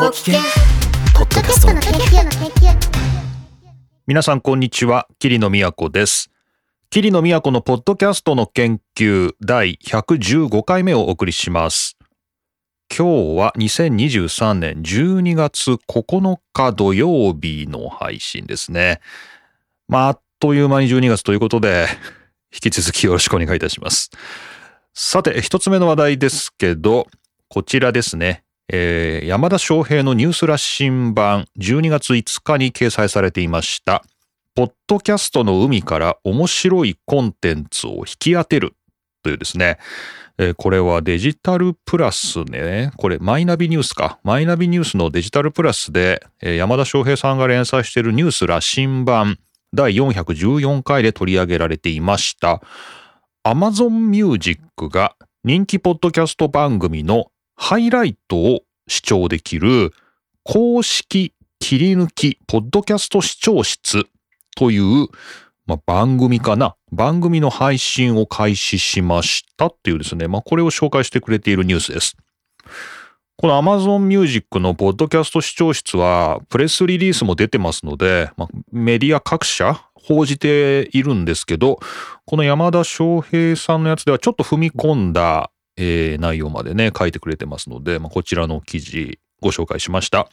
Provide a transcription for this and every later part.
ご機嫌ポッドキャストの研究の研究皆さんこんにちは。桐野都です。桐野都のポッドキャストの研究第115回目をお送りします。今日は2023年12月9日土曜日の配信ですね。まああっという間に12月ということで引き続きよろしくお願いいたします。さて一つ目の話題ですけどこちらですねえー、山田翔平のニュースラッシン版12月5日に掲載されていました、ポッドキャストの海から面白いコンテンツを引き当てるというですね、えー、これはデジタルプラスね、これマイナビニュースか、マイナビニュースのデジタルプラスで、えー、山田翔平さんが連載しているニュース羅針盤第414回で取り上げられていました、Amazon Music が人気ポッドキャスト番組のハイライトを視聴できる公式切り抜きポッドキャスト視聴室という、まあ、番組かな番組の配信を開始しましたっていうですね、まあ、これを紹介してくれているニュースです。この Amazon Music のポッドキャスト視聴室はプレスリリースも出てますので、まあ、メディア各社報じているんですけど、この山田翔平さんのやつではちょっと踏み込んだえー、内容までね、書いてくれてますので、まあ、こちらの記事ご紹介しました。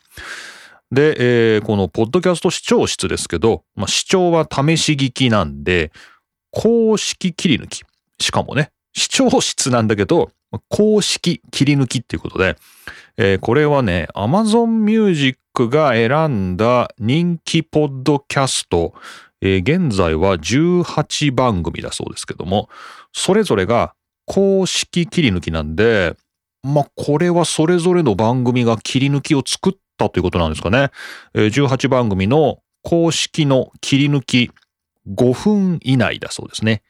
で、えー、このポッドキャスト視聴室ですけど、まあ、視聴は試し聞きなんで、公式切り抜き。しかもね、視聴室なんだけど、公式切り抜きっていうことで、えー、これはね、Amazon Music が選んだ人気ポッドキャスト、えー、現在は18番組だそうですけども、それぞれが公式切り抜きなんで、まあ、これはそれぞれの番組が切り抜きを作ったということなんですかね。18番組の公式の切り抜き5分以内だそうですね。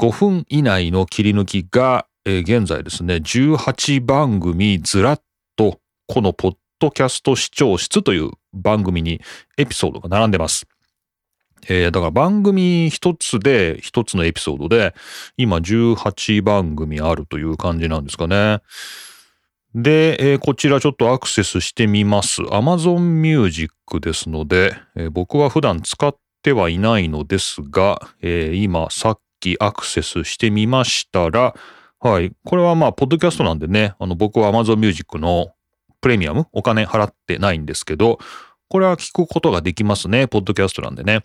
5分以内の切り抜きが、現在ですね、18番組ずらっとこのポッドキャスト視聴室という番組にエピソードが並んでます。えー、だから番組一つで一つのエピソードで今18番組あるという感じなんですかね。で、えー、こちらちょっとアクセスしてみます。Amazon Music ですので、えー、僕は普段使ってはいないのですが、えー、今さっきアクセスしてみましたら、はい。これはまあ、ポッドキャストなんでね、あの、僕は Amazon Music のプレミアム、お金払ってないんですけど、これは聞くことができますね。ポッドキャストなんでね。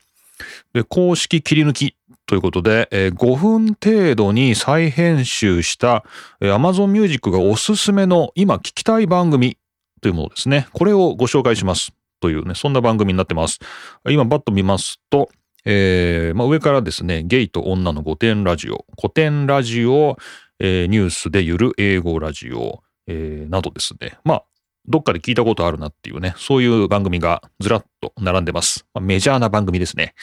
で、公式切り抜きということで、えー、5分程度に再編集した、えー、Amazon Music がおすすめの今聞きたい番組というものですね。これをご紹介します。というね、そんな番組になってます。今バッと見ますと、えーまあ、上からですね、ゲイと女の古典ラジオ、古典ラジオ、えー、ニュースでゆる英語ラジオ、えー、などですね。まあ、どっかで聞いたことあるなっていうね、そういう番組がずらっと並んでます。まあ、メジャーな番組ですね。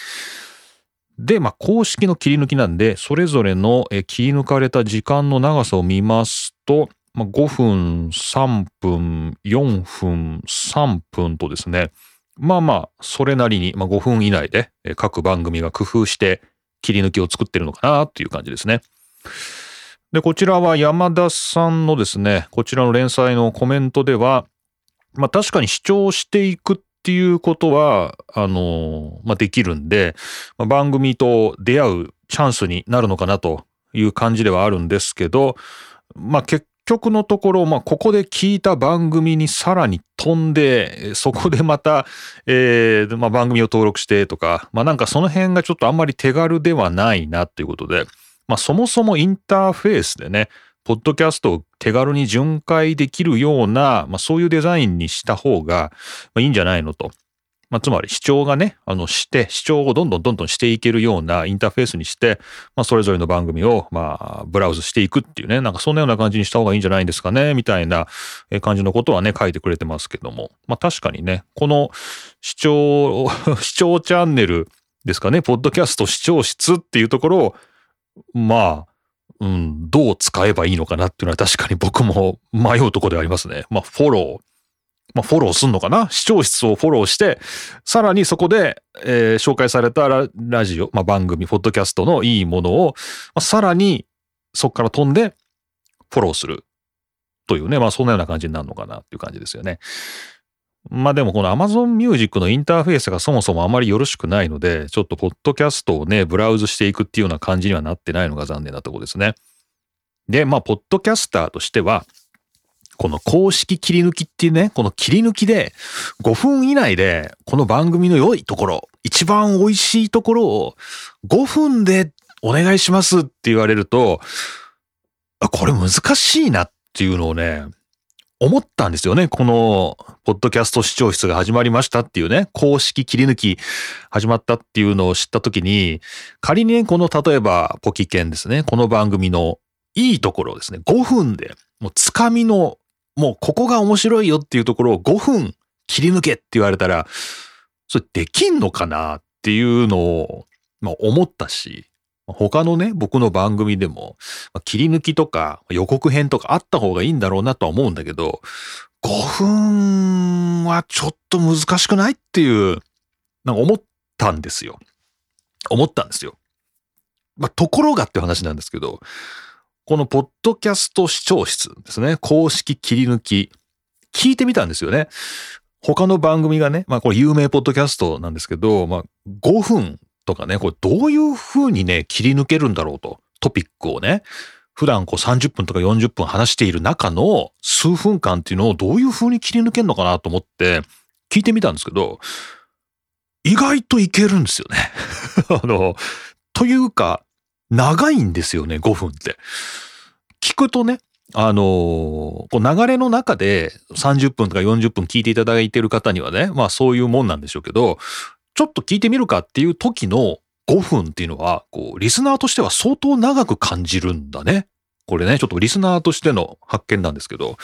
で、まあ、公式の切り抜きなんで、それぞれの切り抜かれた時間の長さを見ますと、まあ、5分、3分、4分、3分とですね、まあまあ、それなりに、まあ、5分以内で各番組が工夫して切り抜きを作ってるのかなっていう感じですね。で、こちらは山田さんのですね、こちらの連載のコメントでは、まあ確かに主張していくっていうことは、あの、まあできるんで、まあ、番組と出会うチャンスになるのかなという感じではあるんですけど、まあ結局のところ、まあここで聞いた番組にさらに飛んで、そこでまた、えー、まあ番組を登録してとか、まあなんかその辺がちょっとあんまり手軽ではないなっていうことで、まあそもそもインターフェースでね、ポッドキャストを手軽に巡回できるような、まあそういうデザインにした方がいいんじゃないのと。まあ、つまり視聴がね、あの、して、視聴をどんどんどんどんしていけるようなインターフェースにして、まあ、それぞれの番組を、まあ、ブラウズしていくっていうね、なんかそんなような感じにした方がいいんじゃないんですかね、みたいな感じのことはね、書いてくれてますけども。まあ、確かにね、この視聴、視聴チャンネルですかね、ポッドキャスト視聴室っていうところを、まあ、うん、どう使えばいいのかなっていうのは確かに僕も迷うとこではありますね。まあ、フォロー。まあ、フォローすんのかな？視聴室をフォローして、さらにそこで、えー、紹介されたララジオ、まあ、番組、ポッドキャストのいいものを、まあ、さらにそこから飛んでフォローするというね、まあそんなような感じになるのかなっていう感じですよね。まあでもこの Amazon Music のインターフェースがそもそもあまりよろしくないので、ちょっとポッドキャストをね、ブラウズしていくっていうような感じにはなってないのが残念なところですね。で、まあ、ポッドキャスターとしては、この公式切り抜きっていうね、この切り抜きで5分以内でこの番組の良いところ、一番美味しいところを5分でお願いしますって言われると、あ、これ難しいなっていうのをね、思ったんですよね。この、ポッドキャスト視聴室が始まりましたっていうね、公式切り抜き始まったっていうのを知ったときに、仮にね、この例えばポキケンですね、この番組のいいところですね、5分で、もうつかみの、もうここが面白いよっていうところを5分切り抜けって言われたら、それできんのかなっていうのを、まあ、思ったし、他のね、僕の番組でも、切り抜きとか予告編とかあった方がいいんだろうなとは思うんだけど、5分はちょっと難しくないっていう、なんか思ったんですよ。思ったんですよ。まあ、ところがって話なんですけど、このポッドキャスト視聴室ですね、公式切り抜き、聞いてみたんですよね。他の番組がね、まあこれ有名ポッドキャストなんですけど、まあ5分とかね、これどういう風にね、切り抜けるんだろうと。トピックをね。普段こう30分とか40分話している中の数分間っていうのをどういう風に切り抜けるのかなと思って聞いてみたんですけど、意外といけるんですよね。あの、というか、長いんですよね、5分って。聞くとね、あのこう流れの中で30分とか40分聞いていただいてる方にはね、まあそういうもんなんでしょうけど、ちょっと聞いてみるかっていう時の5分っていうのは、こう、リスナーとしては相当長く感じるんだね。これね、ちょっとリスナーとしての発見なんですけど。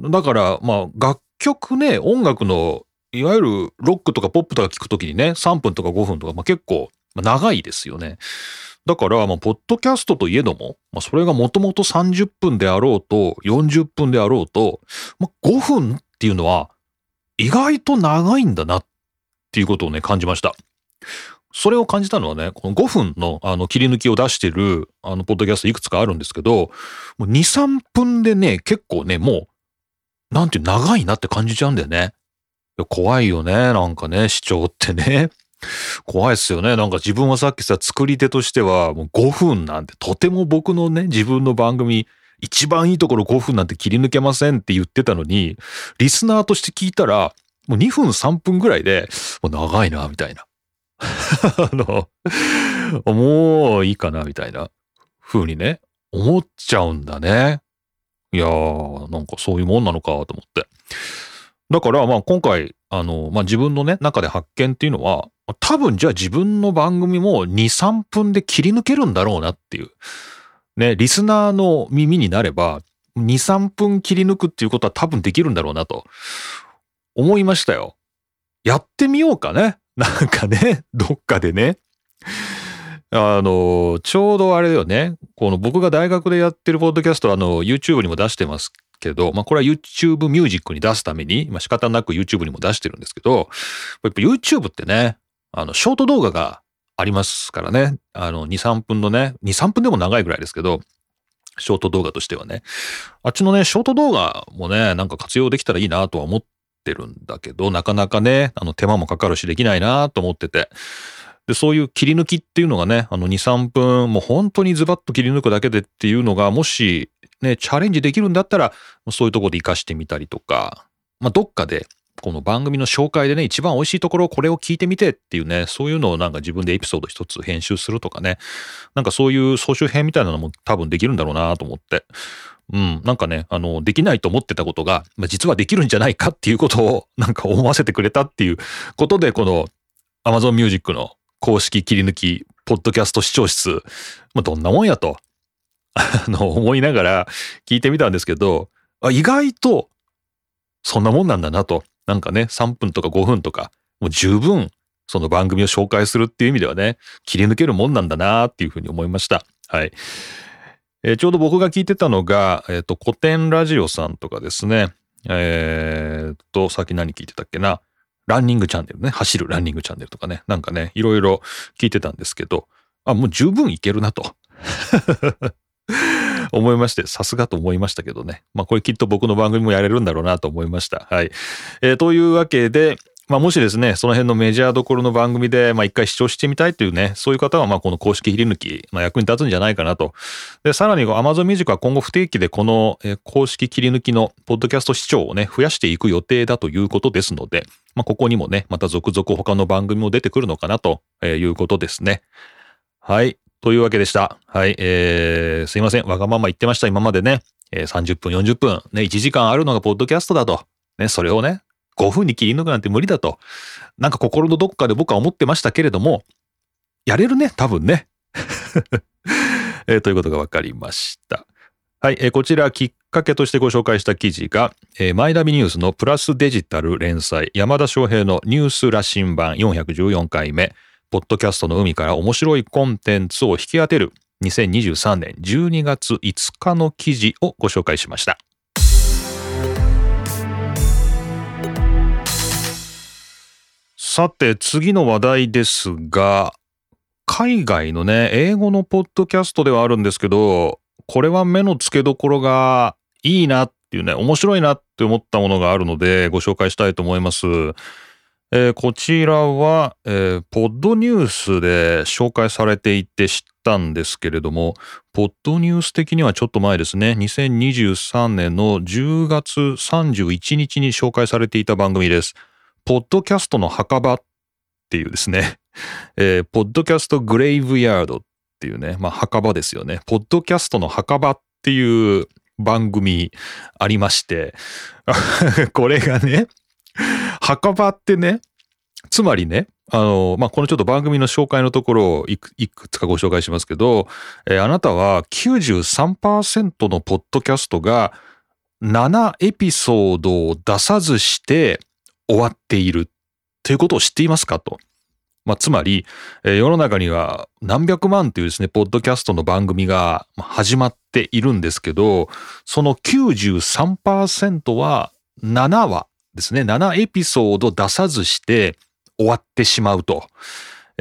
だから、まあ、楽曲ね、音楽の、いわゆるロックとかポップとか聞くときにね、3分とか5分とか、まあ、結構長いですよね。だから、まあ、ポッドキャストといえども、まあ、それがもともと30分であろうと、40分であろうと、まあ、5分っていうのは、意外と長いんだなっっていうことをね、感じました。それを感じたのはね、この5分のあの切り抜きを出してるあのポッドキャストいくつかあるんですけど、もう2、3分でね、結構ね、もう、なんていう長いなって感じちゃうんだよね。怖いよね、なんかね、視聴ってね。怖いっすよね。なんか自分はさっきさ、作り手としてはもう5分なんてとても僕のね、自分の番組一番いいところ5分なんて切り抜けませんって言ってたのに、リスナーとして聞いたら、もう2分3分ぐらいで、長いな、みたいな。あの、もういいかな、みたいな風にね、思っちゃうんだね。いやー、なんかそういうもんなのかと思って。だから、まあ今回、あの、まあ自分のね、中で発見っていうのは、多分じゃあ自分の番組も2、3分で切り抜けるんだろうなっていう。ね、リスナーの耳になれば、2、3分切り抜くっていうことは多分できるんだろうなと思いましたよ。やってみようかね。なんかね、どっかでね。あの、ちょうどあれだよね。この僕が大学でやってるポッドキャスト、あの、YouTube にも出してますけど、まあこれは YouTube ミュージックに出すために、まあ仕方なく YouTube にも出してるんですけど、やっぱ YouTube ってね、あの、ショート動画がありますからね。あの、2、3分のね、2、3分でも長いぐらいですけど、ショート動画としてはね。あっちのね、ショート動画もね、なんか活用できたらいいなとは思ってってるんだけど、なかなかね、あの手間もかかるしできないなと思ってて。で、そういう切り抜きっていうのがね、あの2、3分、もう本当にズバッと切り抜くだけでっていうのが、もしね、チャレンジできるんだったら、そういうとこで活かしてみたりとか、まあ、どっかで、この番組の紹介でね、一番美味しいところこれを聞いてみてっていうね、そういうのをなんか自分でエピソード一つ編集するとかね、なんかそういう総集編みたいなのも多分できるんだろうなと思って。うん、なんかね、あの、できないと思ってたことが、まあ、実はできるんじゃないかっていうことを、なんか思わせてくれたっていうことで、この Amazon Music の公式切り抜き、ポッドキャスト視聴室、まあ、どんなもんやと、あの、思いながら聞いてみたんですけど、あ意外と、そんなもんなんだなと。なんかね、3分とか5分とか、もう十分、その番組を紹介するっていう意味ではね、切り抜けるもんなんだなっていうふうに思いました。はい。えー、ちょうど僕が聞いてたのが、えっ、ー、と、古典ラジオさんとかですね。えっ、と、先何聞いてたっけな？ランニングチャンネルね。走るランニングチャンネルとかね。なんかね、いろいろ聞いてたんですけど、あ、もう十分いけるなと。思いまして、さすがと思いましたけどね。まあこれきっと僕の番組もやれるんだろうなと思いました。はい。えーというわけで、まあ、もしですね、その辺のメジャーどころの番組で、まあ、一回視聴してみたいというね、そういう方は、まあ、この公式切り抜き、まあ、役に立つんじゃないかなと。で、さらに Amazon Music は今後不定期でこの、公式切り抜きのポッドキャスト視聴をね、増やしていく予定だということですので、まあ、ここにもね、また続々他の番組も出てくるのかなということですね。はい。というわけでした。はい。えー、すいません。わがまま言ってました、今までね。えー、30分、40分、ね、1時間あるのがポッドキャストだと。ね、それをね、5分に切り抜くなんて無理だと。なんか心のどっかで僕は思ってましたけれども、やれるね、多分ね。えーということが分かりました。はい、えーこちらきっかけとしてご紹介した記事が、えーマイナビニュースのプラスデジタル連載、山田翔平のニュース羅針盤414回目、ポッドキャストの海から面白いコンテンツを引き当てる2023年12月5日の記事をご紹介しました。さて次の話題ですが、海外のね、英語のポッドキャストではあるんですけど、これは目の付けどころがいいなっていうね、面白いなって思ったものがあるのでご紹介したいと思います。えーこちらは、えーポッドニュースで紹介されていて知ったんですけれども、ポッドニュース的にはちょっと前ですね、2023年の10月31日に紹介されていた番組です。ポッドキャストの墓場っていうですね、えーポッドキャストグレイブヤードっていうね、まあ墓場ですよね。ポッドキャストの墓場っていう番組ありまして、これがね、墓場ってね、つまりね、あの、まあ、このちょっと番組の紹介のところをいくいくつかご紹介しますけど、えーあなたは93%のポッドキャストが7エピソードを出さずして終わっているということを知っていますかと。まあ、つまり、えー世の中には何百万っていうですね、ポッドキャストの番組が始まっているんですけど、その93%は7話ですね、7エピソード出さずして終わってしまうと。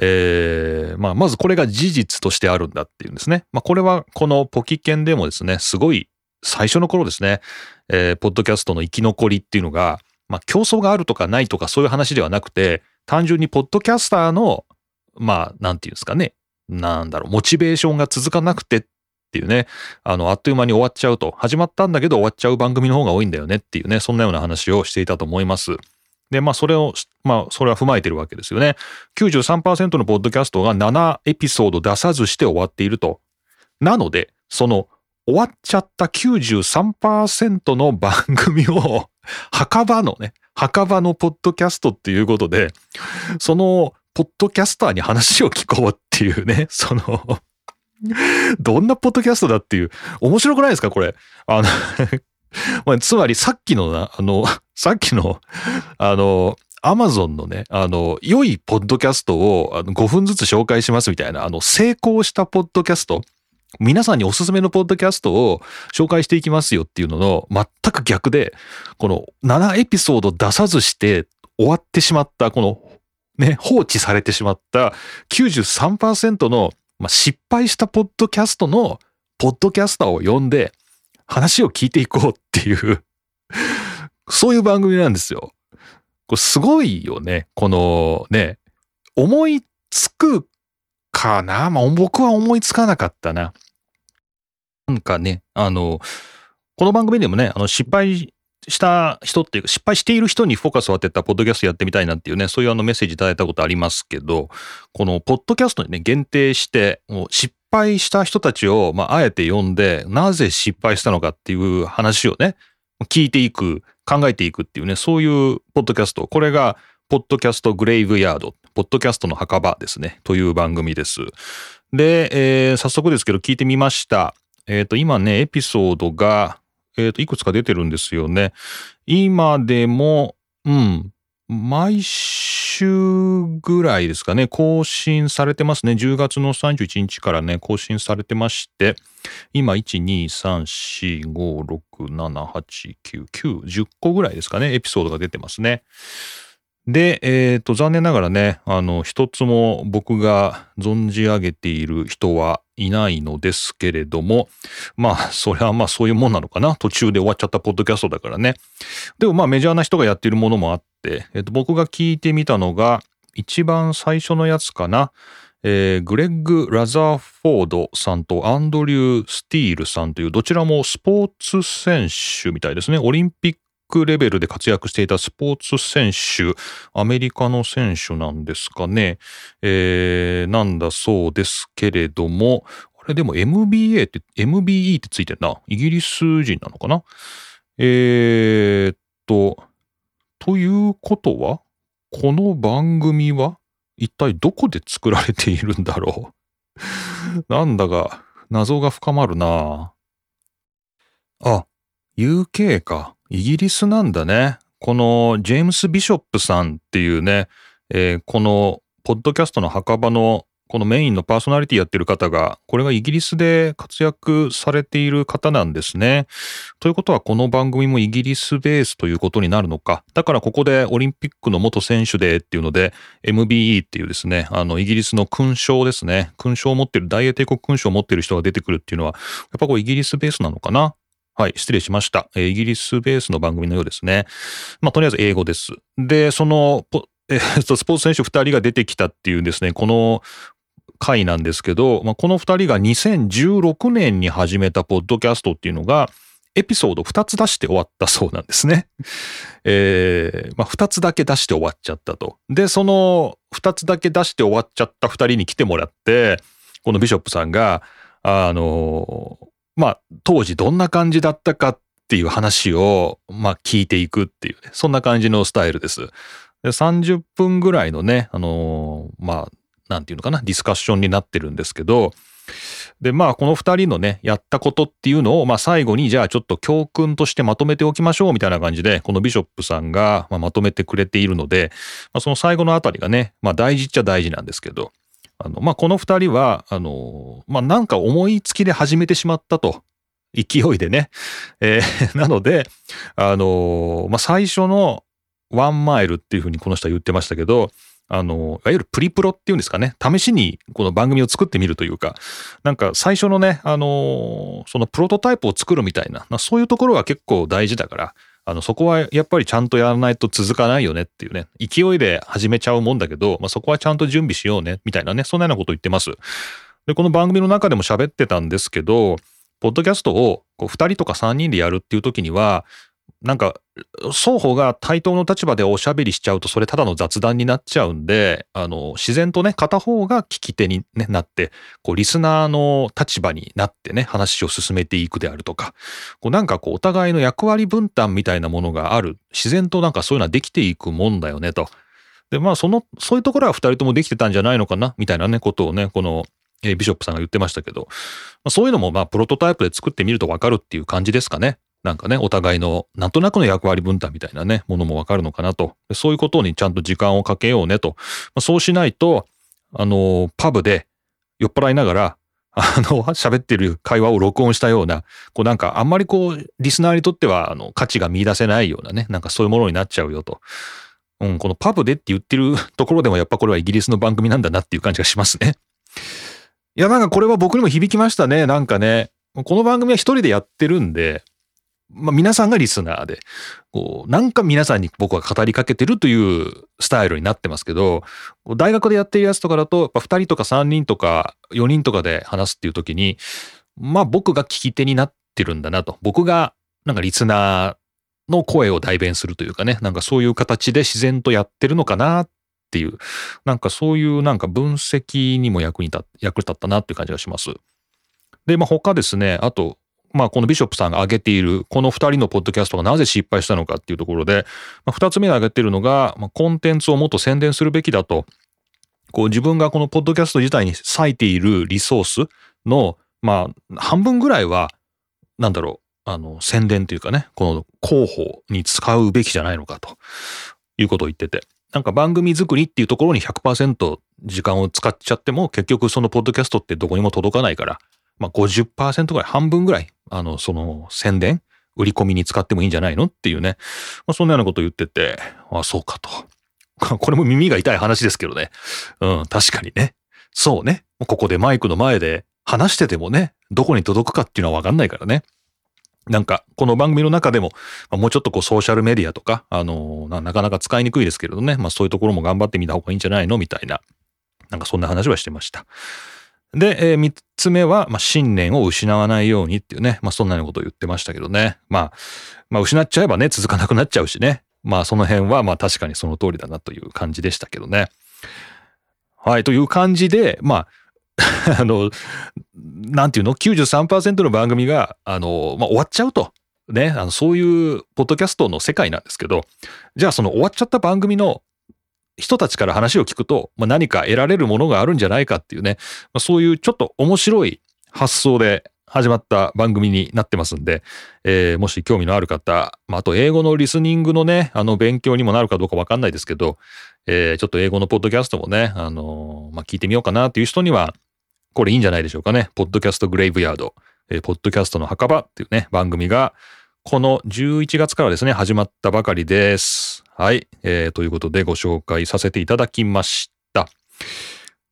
えーまあ、まずこれが事実としてあるんだっていうんですね。まあ、これはこのポキケンでもですね、すごい最初の頃ですね、えーポッドキャストの生き残りっていうのが、まあ、競争があるとかないとかそういう話ではなくて、単純にポッドキャスターの、まあ、なんていうんですかね、なんだろう、モチベーションが続かなくてっっていうね、あの、あっという間に終わっちゃうと、始まったんだけど終わっちゃう番組の方が多いんだよねっていうね、そんなような話をしていたと思います。で、まあ、それを、まあ、それは踏まえてるわけですよね。93%のポッドキャストが7エピソード出さずして終わっていると。なので、その、終わっちゃった93%の番組を、墓場のね、墓場のポッドキャストっていうことで、その、ポッドキャスターに話を聞こうっていうね、その、どんなポッドキャストだっていう、面白くないですかこれ。あの、つまりさっきのな、あの、さっきの、あの、アマゾンのね、あの、良いポッドキャストをあの5分ずつ紹介しますみたいな、あの、成功したポッドキャスト、皆さんにおすすめのポッドキャストを紹介していきますよっていうのの全く逆で、この7エピソード出さずして終わってしまった、このね、放置されてしまった93%の、まあ、失敗したポッドキャストのポッドキャスターを呼んで話を聞いていこうっていう、そういう番組なんですよ。これすごいよね。このね、思いつくかな？まあ僕は思いつかなかったな。なんかね、あの、この番組でもね、あの失敗した人っていうか、失敗している人にフォーカスを当てたポッドキャストやってみたいなっていうね、そういうあのメッセージいただいたことありますけど、このポッドキャストにね、限定して、もう失敗した人たちを、まあ、あえて呼んで、なぜ失敗したのかっていう話をね、聞いていく、考えていくっていうね、そういうポッドキャスト。これが、ポッドキャストグレイブヤード、ポッドキャストの墓場ですね、という番組です。で、えー早速ですけど聞いてみました。えっ、と、今ね、エピソードが、えっ、と、いくつか出てるんですよね。今でも、うん、毎週ぐらいですかね、更新されてますね。10月の31日からね、更新されてまして、今、1、2、3、4、5、6、7、8、9、9、10個ぐらいですかね、エピソードが出てますね。で、えっ、と、残念ながらね、あの、一つも僕が存じ上げている人はいないのですけれども、まあ、それはまあそういうもんなのかな？途中で終わっちゃったポッドキャストだからね。でもまあメジャーな人がやっているものもあって、えっ、と、僕が聞いてみたのが、一番最初のやつかな？えーグレッグ・ラザーフォードさんとアンドリュー・スティールさんというどちらもスポーツ選手みたいですね。オリンピッククレベルで活躍していたスポーツ選手、アメリカの選手なんですかね。えーなんだそうですけれども、あれでも MBA って、MBE ってついてるな。イギリス人なのかな？えーっと、ということは、この番組は一体どこで作られているんだろう？なんだが、謎が深まるなあ、UK か。イギリスなんだね。このジェームス・ビショップさんっていうね、えーこのポッドキャストの墓場のこのメインのパーソナリティやってる方が、これがイギリスで活躍されている方なんですね。ということはこの番組もイギリスベースということになるのか。だからここでオリンピックの元選手でっていうので MBE っていうですね、あのイギリスの勲章ですね。勲章を持ってる、大英帝国勲章を持ってる人が出てくるっていうのは、やっぱこうイギリスベースなのかな？はい、失礼しました。イギリスベースの番組のようですね。まあ、とりあえず英語です。で、その、えーとスポーツ選手2人が出てきたっていうですね、この回なんですけど、まあ、この2人が2016年に始めたポッドキャストっていうのが、エピソード2つ出して終わったそうなんですね。えーまあ、2つだけ出して終わっちゃったと。で、その2つだけ出して終わっちゃった2人に来てもらって、このビショップさんが、あのまあ、当時どんな感じだったかっていう話を、まあ、聞いていくっていうね、そんな感じのスタイルです。で30分ぐらいのね、あのまあ、なんていうのかな、ディスカッションになってるんですけど、で、まあ、この二人のね、やったことっていうのを、まあ、最後に、じゃあちょっと教訓としてまとめておきましょう、みたいな感じで、このビショップさんが、まあ、まとめてくれているので、まあ、その最後のあたりがね、まあ、大事っちゃ大事なんですけど、あの、まあ、この二人は、あの、まあ、なんか思いつきで始めてしまったと。勢いでね。えー なので、あの、まあ、最初のワンマイルっていうふうにこの人は言ってましたけど、あの、いわゆるプリプロっていうんですかね。試しにこの番組を作ってみるというか、なんか最初のね、あの、そのプロトタイプを作るみたいな、そういうところは結構大事だから、あの、そこはやっぱりちゃんとやらないと続かないよねっていうね、勢いで始めちゃうもんだけど、まあそこはちゃんと準備しようね、みたいなね、そんなようなことを言ってます。で、この番組の中でも喋ってたんですけど、ポッドキャストをこう2人とか3人でやるっていう時には、なんか、双方が対等の立場でおしゃべりしちゃうと、それただの雑談になっちゃうんで、あの、自然とね、片方が聞き手に、ね、なって、こう、リスナーの立場になってね、話を進めていくであるとか、こう、なんかこう、お互いの役割分担みたいなものがある。自然となんかそういうのはできていくもんだよね、と。で、まあ、その、そういうところは2人ともできてたんじゃないのかな、みたいなね、ことをね、この、えビショップさんが言ってましたけど、まそういうのもまあプロトタイプで作ってみるとわかるっていう感じですかね。なんかね、お互いのなんとなくの役割分担みたいなね、ものもわかるのかなと。そういうことにちゃんと時間をかけようねと。まあそうしないと、あの、パブで酔っ払いながら、あの、喋ってる会話を録音したような、こうなんかあんまりこう、リスナーにとっては、あの、価値が見出せないようなね、なんかそういうものになっちゃうよと。うん、このパブでって言ってるところでもやっぱこれはイギリスの番組なんだなっていう感じがしますね。いや、なんかこれは僕にも響きましたね。なんかね、この番組は一人でやってるんで、まあ皆さんがリスナーで、こう、なんか皆さんに僕は語りかけてるというスタイルになってますけど、大学でやってるやつとかだと、やっぱ二人とか三人とか四人とかで話すっていう時に、まあ僕が聞き手になってるんだなと。僕がなんかリスナーの声を代弁するというかね、なんかそういう形で自然とやってるのかなっていう、なんかそういうなんか分析にも役に立っ役立ったなっていう感じがします。で、まあ他ですね、あと、まあこのビショップさんが挙げているこの二人のポッドキャストがなぜ失敗したのかっていうところで、まあ、二つ目に挙げているのが、まあ、コンテンツをもっと宣伝するべきだと。こう自分がこのポッドキャスト自体に割いているリソースの、まあ半分ぐらいは、なんだろう、あの宣伝というかね、この広報に使うべきじゃないのかということを言ってて。なんか番組作りっていうところに100%時間を使っちゃっても結局そのポッドキャストってどこにも届かないから、まあ50%ぐらい、半分ぐらい、あの、その宣伝、売り込みに使ってもいいんじゃないのっていうね。まあそんなようなこと言ってて、あそうかと。これも耳が痛い話ですけどね。うん、確かにね。そうね。ここでマイクの前で話しててもね、どこに届くかっていうのはわかんないからね。なんか、この番組の中でも、もうちょっとこうソーシャルメディアとか、あのな、なかなか使いにくいですけれどね、まあそういうところも頑張ってみた方がいいんじゃないの？みたいな、なんかそんな話はしてました。で、えー三つ目は、まあ、信念を失わないようにっていうね、まあそんなようなことを言ってましたけどね。まあ、まあ失っちゃえばね、続かなくなっちゃうしね。まあその辺はまあ確かにその通りだなという感じでしたけどね。はい、という感じで、まあ、あの、なんていうの ?93% の番組が、あの、まあ、終わっちゃうと。ね、あの、そういうポッドキャストの世界なんですけど、じゃあその終わっちゃった番組の人たちから話を聞くと、まあ、何か得られるものがあるんじゃないかっていうね、まあ、そういうちょっと面白い発想で始まった番組になってますんで、えーもし興味のある方、まあ、あと英語のリスニングのね、あの勉強にもなるかどうかわかんないですけど、えーちょっと英語のポッドキャストもね、あのーまあ、聞いてみようかなっていう人には、これいいんじゃないでしょうかね。ポッドキャストグレイブヤード、えーポッドキャストの墓場っていうね、番組が、この11月からですね、始まったばかりです。はい。えーということでご紹介させていただきました。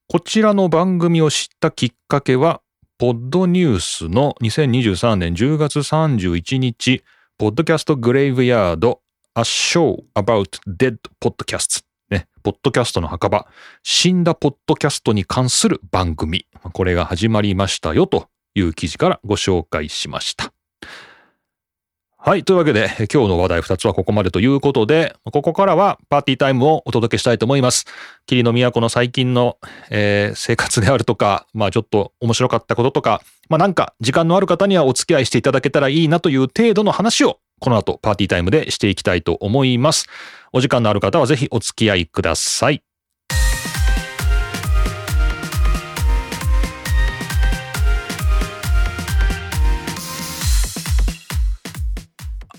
こちらの番組を知ったきっかけは、ポッドニュースの2023年10月31日、ポッドキャストグレイブヤード A Show About Dead Podcasts ね、ポッドキャストの墓場、死んだポッドキャストに関する番組。これが始まりましたよという記事からご紹介しました。はい。というわけで、今日の話題2つはここまでということで、ここからはパーティータイムをお届けしたいと思います。霧の都の最近の、えー生活であるとか、まあちょっと面白かったこととか、まあなんか時間のある方にはお付き合いしていただけたらいいなという程度の話を、この後パーティータイムでしていきたいと思います。お時間のある方はぜひお付き合いください。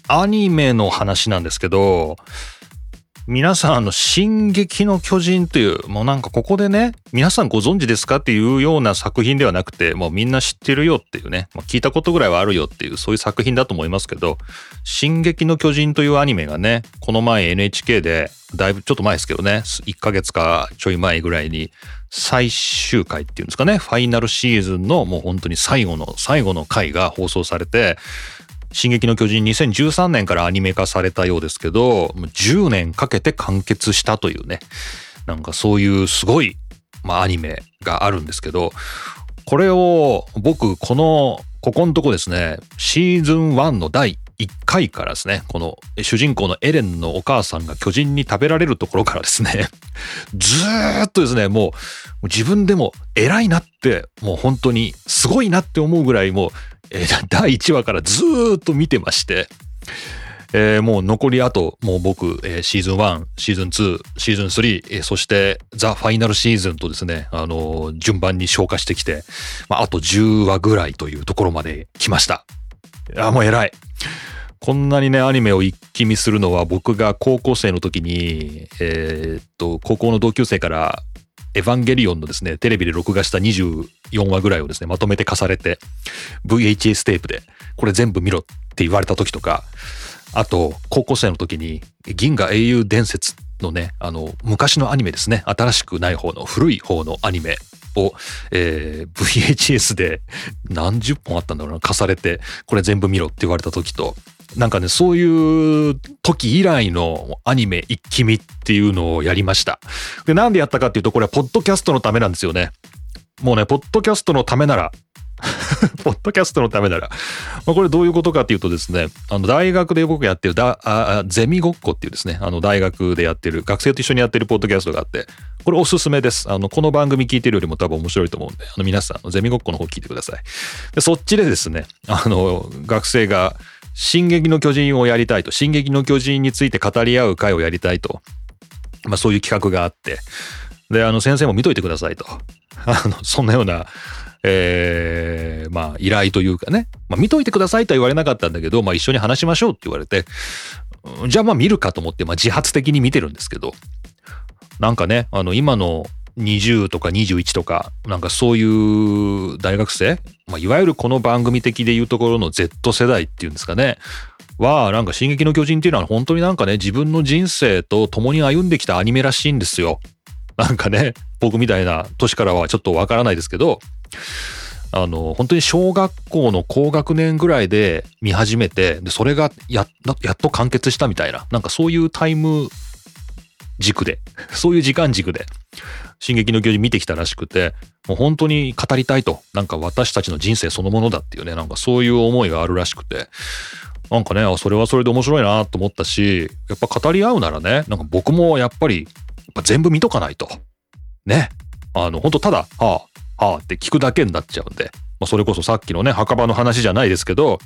アニメの話なんですけど、皆さん、あの、進撃の巨人という、もうなんかここでね、皆さんご存知ですかっていうような作品ではなくて、もうみんな知ってるよっていうね、聞いたことぐらいはあるよっていう、そういう作品だと思いますけど、進撃の巨人というアニメがね、この前 NHK で、だいぶちょっと前ですけどね、1ヶ月かちょい前ぐらいに、最終回っていうんですかね、ファイナルシーズンのもう本当に最後の最後の回が放送されて、進撃の巨人2013年からアニメ化されたようですけど、10年かけて完結したというね、なんかそういうすごい、まあアニメがあるんですけど、これを僕この、ここのとこですね、シーズン1の第1回からですね、この主人公のエレンのお母さんが巨人に食べられるところからですね、ずーっとですね、もう自分でも偉いなって、もう本当にすごいなって思うぐらいもう、えー第1話からずっと見てまして、えーもう残りあと、もう僕、えーシーズン1、シーズン2、シーズン3、えーそしてザ・ファイナルシーズンとですね、あのー順番に消化してきて、まあ、あと10話ぐらいというところまで来ました。いや、もう偉い。こんなにね、アニメを一気見するのは僕が高校生の時に、えーっと、高校の同級生から、エヴァンゲリオンのですね、テレビで録画した4話ぐらいをですね、まとめて貸されて、VHS テープで、これ全部見ろって言われた時とか、あと、高校生の時に、銀河英雄伝説のね、あの、昔のアニメですね、新しくない方の古い方のアニメを、えー VHS で何十本あったんだろうな、貸されて、これ全部見ろって言われた時と、なんかね、そういう時以来のアニメ一気見っていうのをやりました。で、なんでやったかっていうと、これはポッドキャストのためなんですよね。もうね、ポッドキャストのためなら、ポッドキャストのためなら、まあ、これどういうことかっていうとですね、あの、大学で僕やってるだあゼミごっこっていうですね、あの、大学でやってる、学生と一緒にやってるポッドキャストがあって、これおすすめです。あの、この番組聞いてるよりも多分面白いと思うんで、あの、皆さん、ゼミごっこの方聞いてください。で、そっちでですね、あの、学生が、進撃の巨人をやりたいと、進撃の巨人について語り合う会をやりたいと、まあそういう企画があって、で、あの、先生も見といてくださいと。あの、そんなような、えー、まあ、依頼というかね。まあ、見といてくださいとは言われなかったんだけど、まあ、一緒に話しましょうって言われて、じゃあまあ見るかと思って、まあ、自発的に見てるんですけど、なんかね、あの、今の20とか21とか、なんかそういう大学生、まあ、いわゆるこの番組的でいうところの Z 世代っていうんですかね。は、なんか進撃の巨人っていうのは本当になんかね、自分の人生と共に歩んできたアニメらしいんですよ。なんかね、僕みたいな年からはちょっとわからないですけど、あの、本当に小学校の高学年ぐらいで見始めて、で、それがや、やっと完結したみたいな、なんかそういうタイム軸で、そういう時間軸で、進撃の巨人見てきたらしくて、もう本当に語りたいと、なんか私たちの人生そのものだっていうね、なんかそういう思いがあるらしくて、なんかね、それはそれで面白いなと思ったし、やっぱ語り合うならね、なんか僕もやっぱり、ぱ全部見とかないと。ね。あの、本当ただ、はあ、はあって聞くだけになっちゃうんで、まあ、それこそさっきのね、墓場の話じゃないですけど、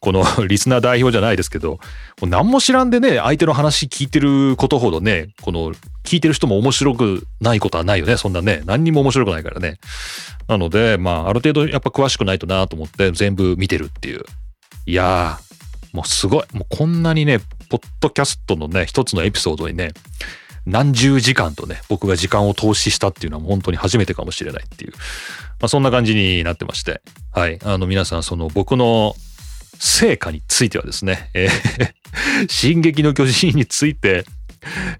この リスナー代表じゃないですけど、何も知らんでね、相手の話聞いてることほどね、この聞いてる人も面白くないことはないよね、そんなね。何にも面白くないからね。なので、まあ、ある程度やっぱ詳しくないとなと思って全部見てるっていう。いやー、もうすごい。もうこんなにね、ポッドキャストのね、一つのエピソードにね、何十時間とね、僕が時間を投資したっていうのは本当に初めてかもしれないっていう。まあ、そんな感じになってまして。はい。あの皆さん、その僕の成果についてはですね、えー、進撃の巨人について、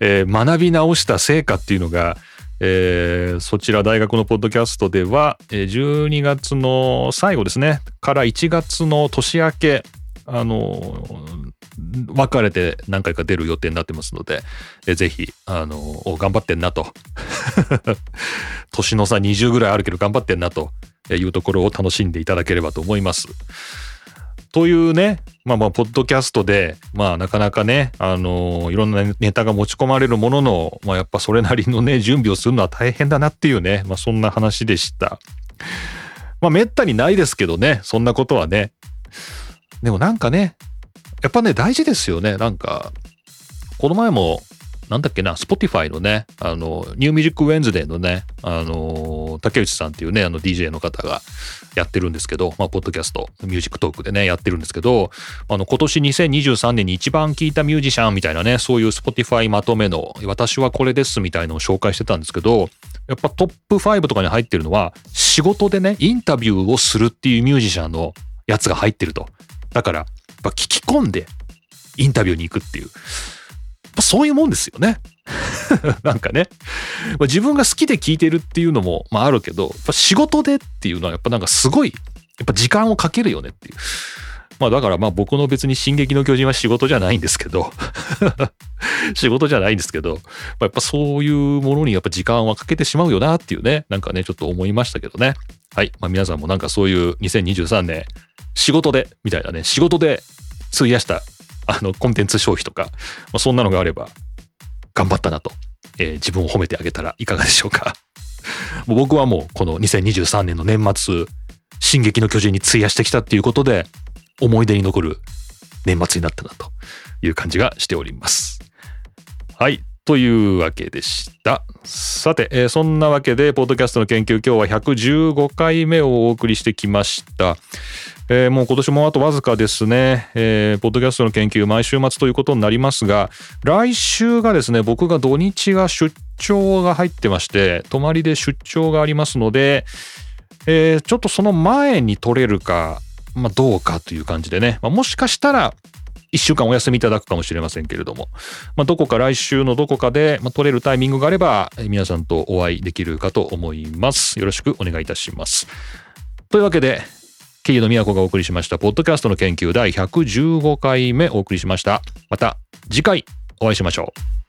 えー、学び直した成果っていうのが、えー、そちら大学のポッドキャストでは、12月の最後ですね、から1月の年明け、あの、分かれて何回か出る予定になってますので、えぜひ、あの、頑張ってんなと。年の差20ぐらいあるけど頑張ってんなというところを楽しんでいただければと思います。というね、まあまあ、ポッドキャストで、まあなかなかね、あのー、いろんなネタが持ち込まれるものの、まあやっぱそれなりのね、準備をするのは大変だなっていうね、まあそんな話でした。まあめったにないですけどね、そんなことはね。でもなんかね、やっぱね、大事ですよね。なんか、この前もなんだっけな、Spotify のね、あの、 New Music Wednesday のね、あの、竹内さんっていうね、あの DJ の方がやってるんですけど、まあ、ポッドキャスト、 Music Talk でね、やってるんですけど、あの、今年2023年に一番聴いたミュージシャンみたいなね、そういう Spotify まとめの、私はこれですみたいのを紹介してたんですけど、やっぱトップ5とかに入ってるのは、仕事でね、インタビューをするっていうミュージシャンのやつが入ってると。だから、ぱ聞き込んでインタビューに行くっていう。ぱそういうもんですよね。なんかね、まあ、自分が好きで聞いてるっていうのも、まあ、あるけど、やっぱ仕事でっていうのはやっぱなんかすごい、やっぱ時間をかけるよねっていう。まあだからまあ僕の別に進撃の巨人は仕事じゃないんですけど 仕事じゃないんですけど、まあ、やっぱそういうものにやっぱ時間はかけてしまうよなっていうね、なんかね、ちょっと思いましたけどね。はい。まあ皆さんもなんかそういう2023年、仕事で、みたいなね、仕事で費やしたあの、コンテンツ消費とか、まあ、そんなのがあれば、頑張ったなと、えー、自分を褒めてあげたらいかがでしょうか。もう僕はもう、この2023年の年末、進撃の巨人に費やしてきたっていうことで、思い出に残る年末になったなという感じがしております。はい。というわけでした。さて、えー、そんなわけで、ポッドキャストの研究、今日は115回目をお送りしてきました。えー、もう今年もあとわずかですね、えー、ポッドキャストの研究毎週末ということになりますが、来週がですね、僕が土日が出張が入ってまして、泊まりで出張がありますので、えー、ちょっとその前に取れるか、まあどうかという感じでね、まあ、もしかしたら、一週間お休みいただくかもしれませんけれども、まあ、どこか来週のどこかで、まあ、取れるタイミングがあれば、皆さんとお会いできるかと思います。よろしくお願いいたします。というわけで、桐野都がお送りしました、ポッドキャストの研究第115回目お送りしました。また次回お会いしましょう。